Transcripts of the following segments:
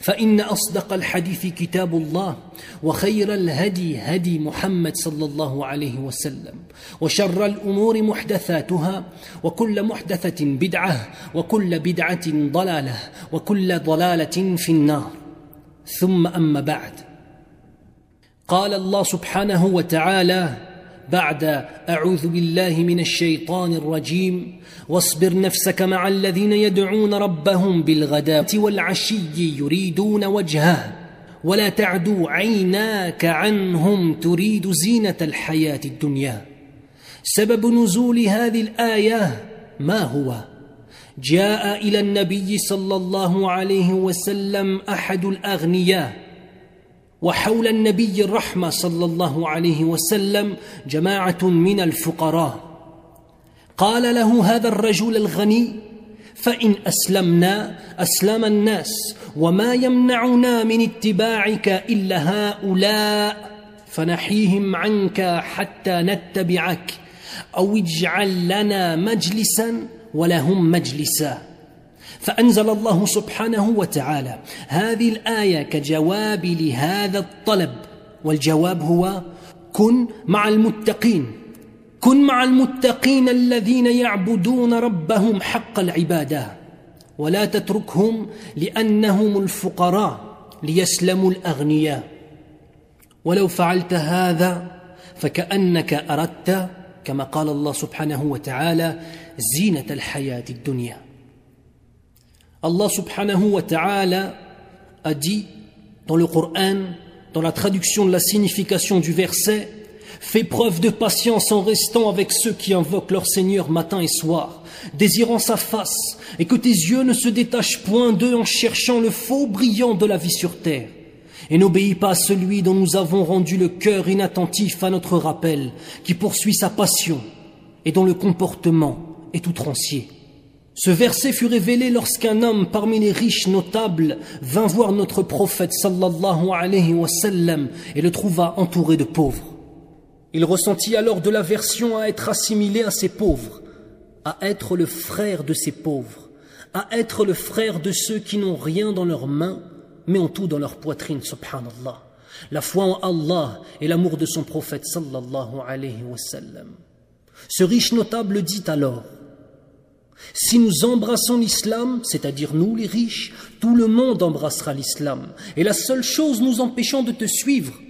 فإن أصدق الحديث كتاب الله وخير الهدي هدي محمد صلى الله عليه وسلم وشر الأمور محدثاتها وكل محدثة بدعة وكل بدعة ضلالة وكل ضلالة في النار. ثم أما بعد. قال الله سبحانه وتعالى بعد أعوذ بالله من الشيطان الرجيم واصبر نفسك مع الذين يدعون ربهم بالغداة والعشي يريدون وجهه ولا تعدو عيناك عنهم تريد زينة الحياة الدنيا. سبب نزول هذه الآية ما هو؟ جاء إلى النبي صلى الله عليه وسلم أحد الأغنياء وحول النبي الرحمة صلى الله عليه وسلم جماعة من الفقراء. قال له هذا الرجل الغني فإن أسلمنا أسلم الناس وما يمنعنا من اتباعك إلا هؤلاء فنحيهم عنك حتى نتبعك أو اجعل لنا مجلسا ولهم مجلسا. فأنزل الله سبحانه وتعالى هذه الآية كجواب لهذا الطلب والجواب هو كن مع المتقين كن مع المتقين الذين يعبدون ربهم حق العبادة ولا تتركهم لأنهم الفقراء ليسلموا الأغنياء. ولو فعلت هذا فكأنك أردت كما قال الله سبحانه وتعالى زينة الحياة الدنيا. Allah subhanahu wa ta'ala a dit dans le Coran, dans la traduction de la signification du verset, Fais preuve de patience en restant avec ceux qui invoquent leur Seigneur matin et soir, désirant sa face, et que tes yeux ne se détachent point d'eux en cherchant le faux brillant de la vie sur terre. Et n'obéis pas à celui dont nous avons rendu le cœur inattentif à notre rappel, qui poursuit sa passion, et dont le comportement est outrancier. Ce verset fut révélé lorsqu'un homme parmi les riches notables vint voir notre prophète sallallahu alayhi wa sallam et le trouva entouré de pauvres. Il ressentit alors de l'aversion à être assimilé à ces pauvres, à être le frère de ces pauvres, à être le frère de ceux qui n'ont rien dans leurs mains, mais ont tout dans leur poitrine, subhanallah. La foi en Allah et l'amour de son prophète sallallahu alayhi wa sallam. Ce riche notable dit alors, si nous embrassons l'islam, c'est-à-dire nous les riches, tout le monde embrassera l'islam. Et la seule chose nous empêchant de te suivre,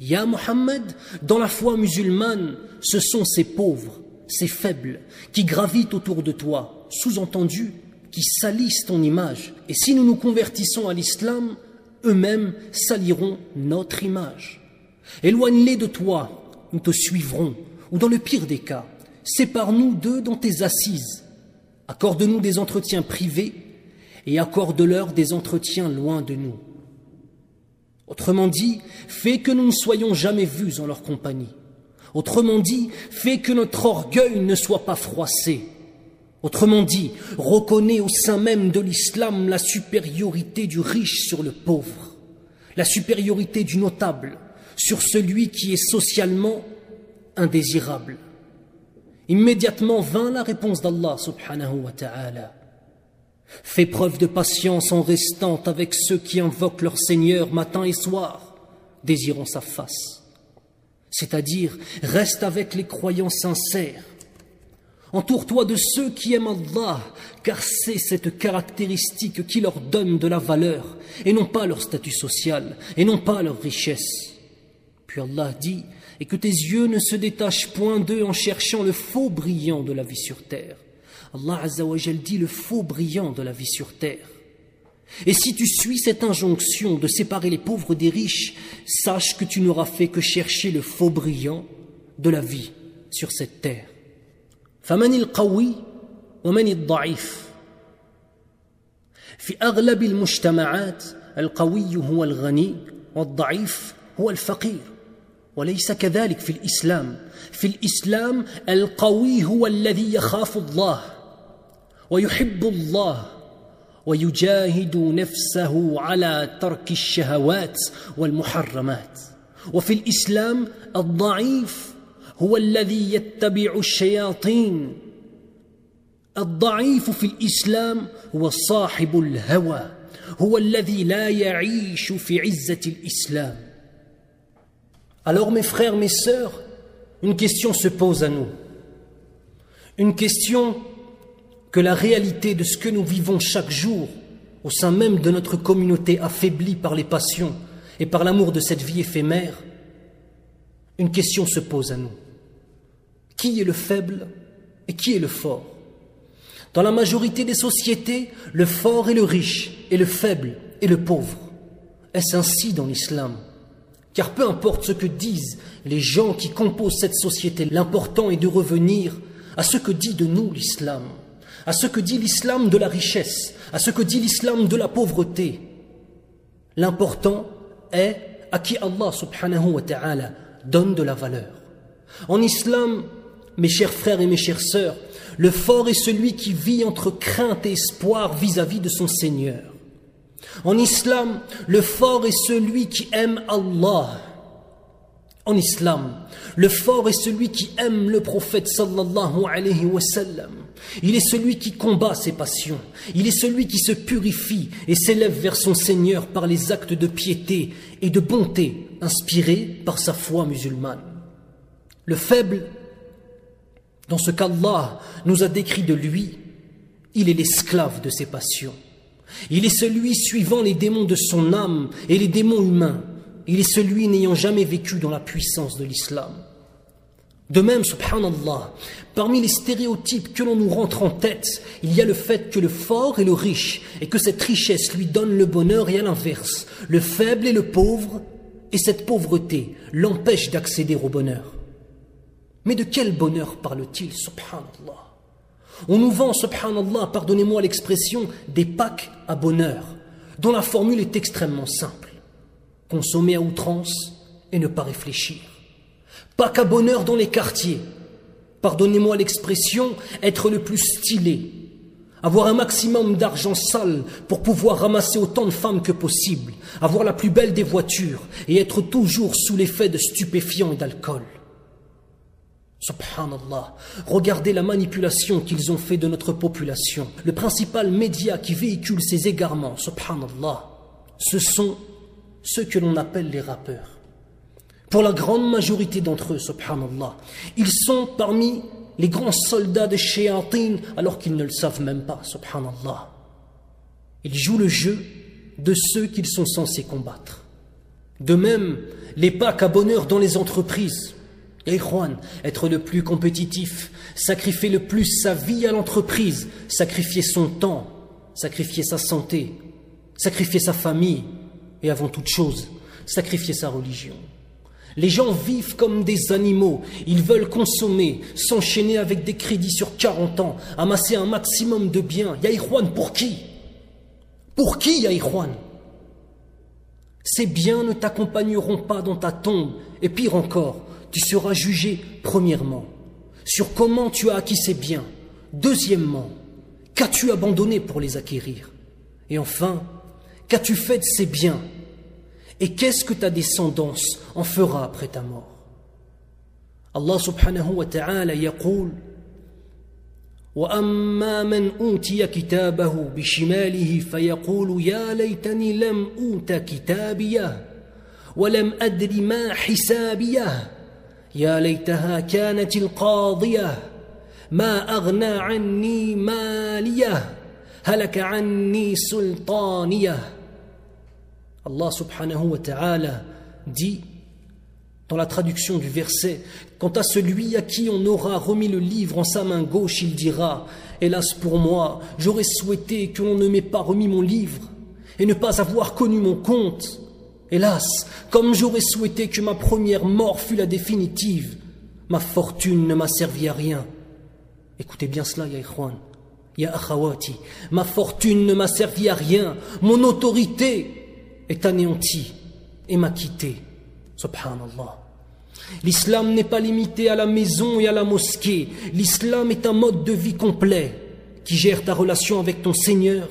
Ya Muhammad, dans la foi musulmane, ce sont ces pauvres, ces faibles, qui gravitent autour de toi, sous-entendu, qui salissent ton image. Et si nous nous convertissons à l'islam, eux-mêmes saliront notre image. Éloigne-les de toi, nous te suivrons, ou dans le pire des cas, sépare-nous d'eux dans tes assises Accorde-nous des entretiens privés et accorde-leur des entretiens loin de nous. Autrement dit, fais que nous ne soyons jamais vus en leur compagnie. Autrement dit, fais que notre orgueil ne soit pas froissé. Autrement dit, reconnais au sein même de l'islam la supériorité du riche sur le pauvre, la supériorité du notable sur celui qui est socialement indésirable. Immédiatement vint la réponse d'Allah subhanahu wa ta'ala. Fais preuve de patience en restant avec ceux qui invoquent leur Seigneur matin et soir, désirant sa face. C'est-à-dire, reste avec les croyants sincères. Entoure-toi de ceux qui aiment Allah, car c'est cette caractéristique qui leur donne de la valeur, et non pas leur statut social, et non pas leur richesse. Puis Allah dit, et que tes yeux ne se détachent point d'eux en cherchant le faux brillant de la vie sur terre. Allah Azzawajal dit le faux brillant de la vie sur terre. Et si tu suis cette injonction de séparer les pauvres des riches, sache que tu n'auras fait que chercher le faux brillant de la vie sur cette terre. فمن القوي ومن الضعيف في أغلب المجتمعات القوي هو الغني والضعيف هو الفقير وليس كذلك في الإسلام. في الإسلام القوي هو الذي يخاف الله ويحب الله ويجاهد نفسه على ترك الشهوات والمحرمات. وفي الإسلام الضعيف هو الذي يتبع الشياطين. الضعيف في الإسلام هو صاحب الهوى هو الذي لا يعيش في عزة الإسلام. Alors mes frères, mes sœurs, une question se pose à nous. Une question que la réalité de ce que nous vivons chaque jour au sein même de notre communauté affaiblie par les passions et par l'amour de cette vie éphémère, une question se pose à nous. Qui est le faible et qui est le fort? Dans la majorité des sociétés, le fort est le riche et le faible est le pauvre. Est-ce ainsi dans l'islam? Car peu importe ce que disent les gens qui composent cette société, l'important est de revenir à ce que dit de nous l'islam à ce que dit l'islam de la richesse, à ce que dit l'islam de la pauvreté. L'important est à qui Allah subhanahu wa ta'ala donne de la valeur. En islam, mes chers frères et mes chères sœurs, le fort est celui qui vit entre crainte et espoir vis-à-vis -vis de son Seigneur. En islam, le fort est celui qui aime Allah en islam, le fort est celui qui aime le prophète sallallahu alayhi wa sallam. Il est celui qui combat ses passions. Il est celui qui se purifie et s'élève vers son Seigneur par les actes de piété et de bonté inspirés par sa foi musulmane. Le faible, dans ce qu'Allah nous a décrit de lui, il est l'esclave de ses passions. Il est celui suivant les démons de son âme et les démons humains il est celui n'ayant jamais vécu dans la puissance de l'islam. De même, subhanallah, parmi les stéréotypes que l'on nous rentre en tête, il y a le fait que le fort est le riche et que cette richesse lui donne le bonheur et à l'inverse, le faible est le pauvre et cette pauvreté l'empêche d'accéder au bonheur. Mais de quel bonheur parle-t-il, subhanallah? On nous vend, subhanallah, pardonnez-moi l'expression, des packs à bonheur, dont la formule est extrêmement simple consommer à outrance et ne pas réfléchir. Pas qu'à bonheur dans les quartiers. Pardonnez-moi l'expression, être le plus stylé. Avoir un maximum d'argent sale pour pouvoir ramasser autant de femmes que possible. Avoir la plus belle des voitures et être toujours sous l'effet de stupéfiants et d'alcool. Subhanallah, regardez la manipulation qu'ils ont fait de notre population. Le principal média qui véhicule ces égarements, subhanallah, ce sont ceux que l'on appelle les rappeurs. Pour la grande majorité d'entre eux, subhanallah, ils sont parmi les grands soldats de Shayatin alors qu'ils ne le savent même pas, subhanallah. Ils jouent le jeu de ceux qu'ils sont censés combattre. De même, les packs à bonheur dans les entreprises. Et être le plus compétitif, sacrifier le plus sa vie à l'entreprise, sacrifier son temps, sacrifier sa santé, sacrifier sa famille, et avant toute chose, sacrifier sa religion. Les gens vivent comme des animaux, ils veulent consommer, s'enchaîner avec des crédits sur 40 ans, amasser un maximum de biens. Yaïrouane, pour qui? Pour qui, Yaïrouane Ces biens ne t'accompagneront pas dans ta tombe, et pire encore, tu seras jugé, premièrement, sur comment tu as acquis ces biens, deuxièmement, qu'as-tu abandonné pour les acquérir, et enfin, Qu'as-tu fait de ces biens Et qu'est-ce que ta descendance en fera après ta mort Allah subhanahu wa ta'ala يقول واما من اوتي كتابه بشماله فيقول يا ليتني لم اوت كتابيه ولم أدر ما حسابيه يا ليتها كانت القاضية ما أغنى عني ماليه هلك عني سلطانيه Allah subhanahu wa ta'ala dit dans la traduction du verset Quant à celui à qui on aura remis le livre en sa main gauche, il dira Hélas pour moi, j'aurais souhaité que l'on ne m'ait pas remis mon livre et ne pas avoir connu mon compte. Hélas, comme j'aurais souhaité que ma première mort fût la définitive, ma fortune ne m'a servi à rien. Écoutez bien cela, Ya Ikhwan, Ya Akhawati, ma fortune ne m'a servi à rien, mon autorité est anéantie et m'a quitté. Subhanallah. L'islam n'est pas limité à la maison et à la mosquée. L'islam est un mode de vie complet qui gère ta relation avec ton Seigneur,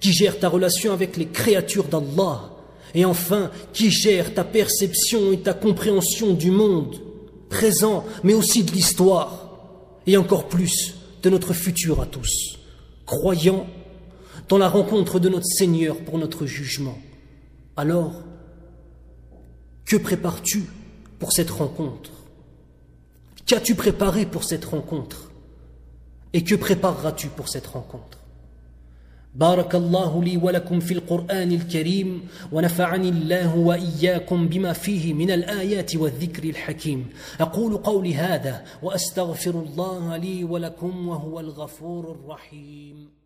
qui gère ta relation avec les créatures d'Allah, et enfin qui gère ta perception et ta compréhension du monde présent, mais aussi de l'histoire, et encore plus de notre futur à tous, croyant dans la rencontre de notre Seigneur pour notre jugement. Alors, que prépares-tu pour cette rencontre? Qu'as-tu préparé pour cette rencontre? Et que prépareras-tu pour cette rencontre? بارك الله لي ولكم في القرآن الكريم ونفعني الله وإياكم بما فيه من الآيات والذكر الحكيم. أقول قولي هذا وأستغفر الله لي ولكم وهو الغفور الرحيم.